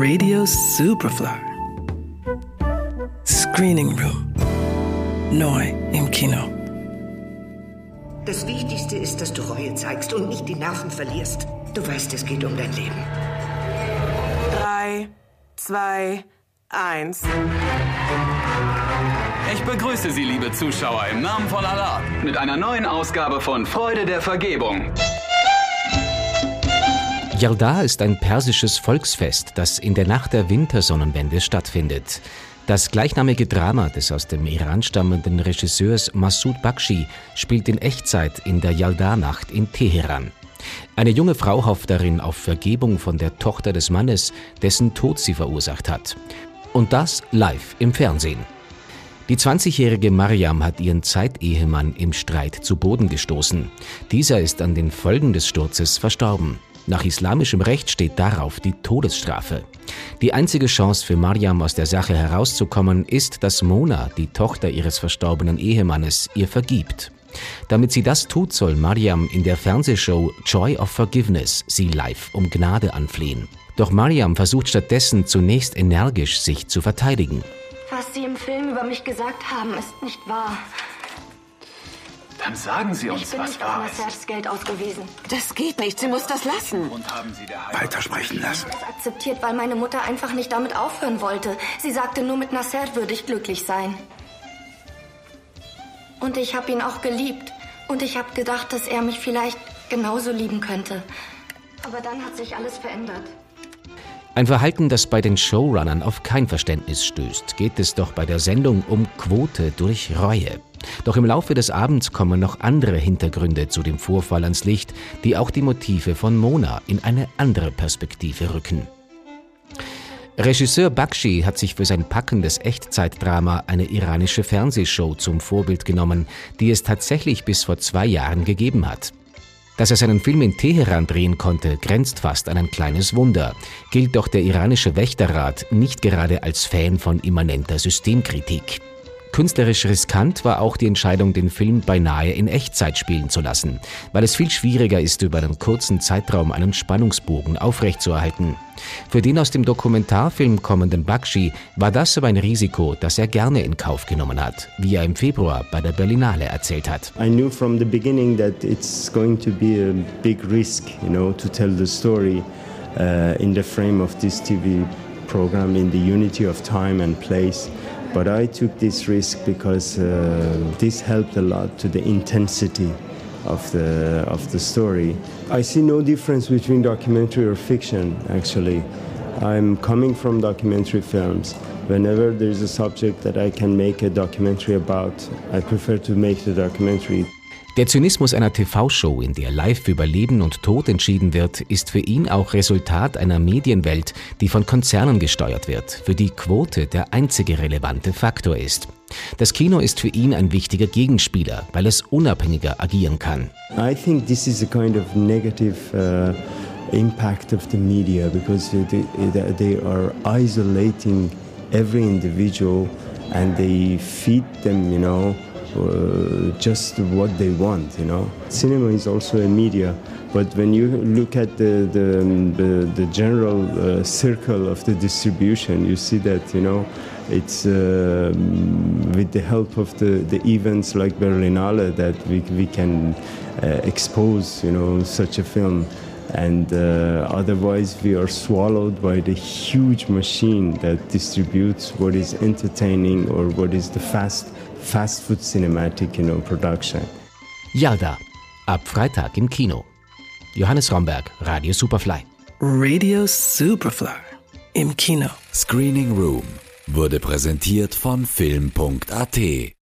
Radio Superfly. Screening Room. Neu im Kino. Das Wichtigste ist, dass du Reue zeigst und nicht die Nerven verlierst. Du weißt, es geht um dein Leben. Drei, zwei, eins. Ich begrüße Sie, liebe Zuschauer, im Namen von Allah mit einer neuen Ausgabe von Freude der Vergebung. Yalda ist ein persisches Volksfest, das in der Nacht der Wintersonnenwende stattfindet. Das gleichnamige Drama des aus dem Iran stammenden Regisseurs Massoud Bakshi spielt in Echtzeit in der Yalda-Nacht in Teheran. Eine junge Frau hofft darin auf Vergebung von der Tochter des Mannes, dessen Tod sie verursacht hat. Und das live im Fernsehen. Die 20-jährige Mariam hat ihren Zeitehemann im Streit zu Boden gestoßen. Dieser ist an den Folgen des Sturzes verstorben. Nach islamischem Recht steht darauf die Todesstrafe. Die einzige Chance für Mariam aus der Sache herauszukommen ist, dass Mona, die Tochter ihres verstorbenen Ehemannes, ihr vergibt. Damit sie das tut, soll Mariam in der Fernsehshow Joy of Forgiveness sie live um Gnade anflehen. Doch Mariam versucht stattdessen zunächst energisch sich zu verteidigen. Was Sie im Film über mich gesagt haben, ist nicht wahr. Dann sagen Sie uns, ich bin was auf wahr ist. Nassers Geld ausgewiesen. Das geht nicht. Sie muss das lassen. Und haben Sie der Heiligen Weitersprechen lassen. Das akzeptiert, weil meine Mutter einfach nicht damit aufhören wollte. Sie sagte, nur mit Nasser würde ich glücklich sein. Und ich habe ihn auch geliebt. Und ich habe gedacht, dass er mich vielleicht genauso lieben könnte. Aber dann hat sich alles verändert. Ein Verhalten, das bei den Showrunnern auf kein Verständnis stößt, geht es doch bei der Sendung um Quote durch Reue. Doch im Laufe des Abends kommen noch andere Hintergründe zu dem Vorfall ans Licht, die auch die Motive von Mona in eine andere Perspektive rücken. Regisseur Bakshi hat sich für sein packendes Echtzeitdrama eine iranische Fernsehshow zum Vorbild genommen, die es tatsächlich bis vor zwei Jahren gegeben hat. Dass er seinen Film in Teheran drehen konnte, grenzt fast an ein kleines Wunder, gilt doch der iranische Wächterrat nicht gerade als Fan von immanenter Systemkritik. Künstlerisch riskant war auch die Entscheidung, den Film beinahe in Echtzeit spielen zu lassen, weil es viel schwieriger ist, über einen kurzen Zeitraum einen Spannungsbogen aufrechtzuerhalten. Für den aus dem Dokumentarfilm kommenden Bakshi war das aber ein Risiko, das er gerne in Kauf genommen hat, wie er im Februar bei der Berlinale erzählt hat. I knew from the beginning that it's going to be a big risk, you know, to tell the story uh, in the frame of this TV program in the unity of time and place. But I took this risk because uh, this helped a lot to the intensity of the of the story. I see no difference between documentary or fiction. Actually, I'm coming from documentary films. Whenever there's a subject that I can make a documentary about, I prefer to make the documentary. Der Zynismus einer TV-Show, in der live über Leben und Tod entschieden wird, ist für ihn auch Resultat einer Medienwelt, die von Konzernen gesteuert wird, für die Quote der einzige relevante Faktor ist. Das Kino ist für ihn ein wichtiger Gegenspieler, weil es unabhängiger agieren kann. I think this is a kind of negative uh, impact of the media because they, they, are isolating every individual and they feed them, you know, uh, just what they want, you know. Cinema is also a media, but when you look at the the, the, the general uh, circle of the distribution, you see that you know it's uh, with the help of the, the events like Berlinale that we, we can uh, expose you know such a film and uh, otherwise we are swallowed by the huge machine that distributes what is entertaining or what is the fast fast food cinematic you know production Yalda, ab Freitag im Kino. Johannes Romberg, Radio Superfly. Radio Superfly. Im Kino. Screening Room wurde präsentiert von Film.at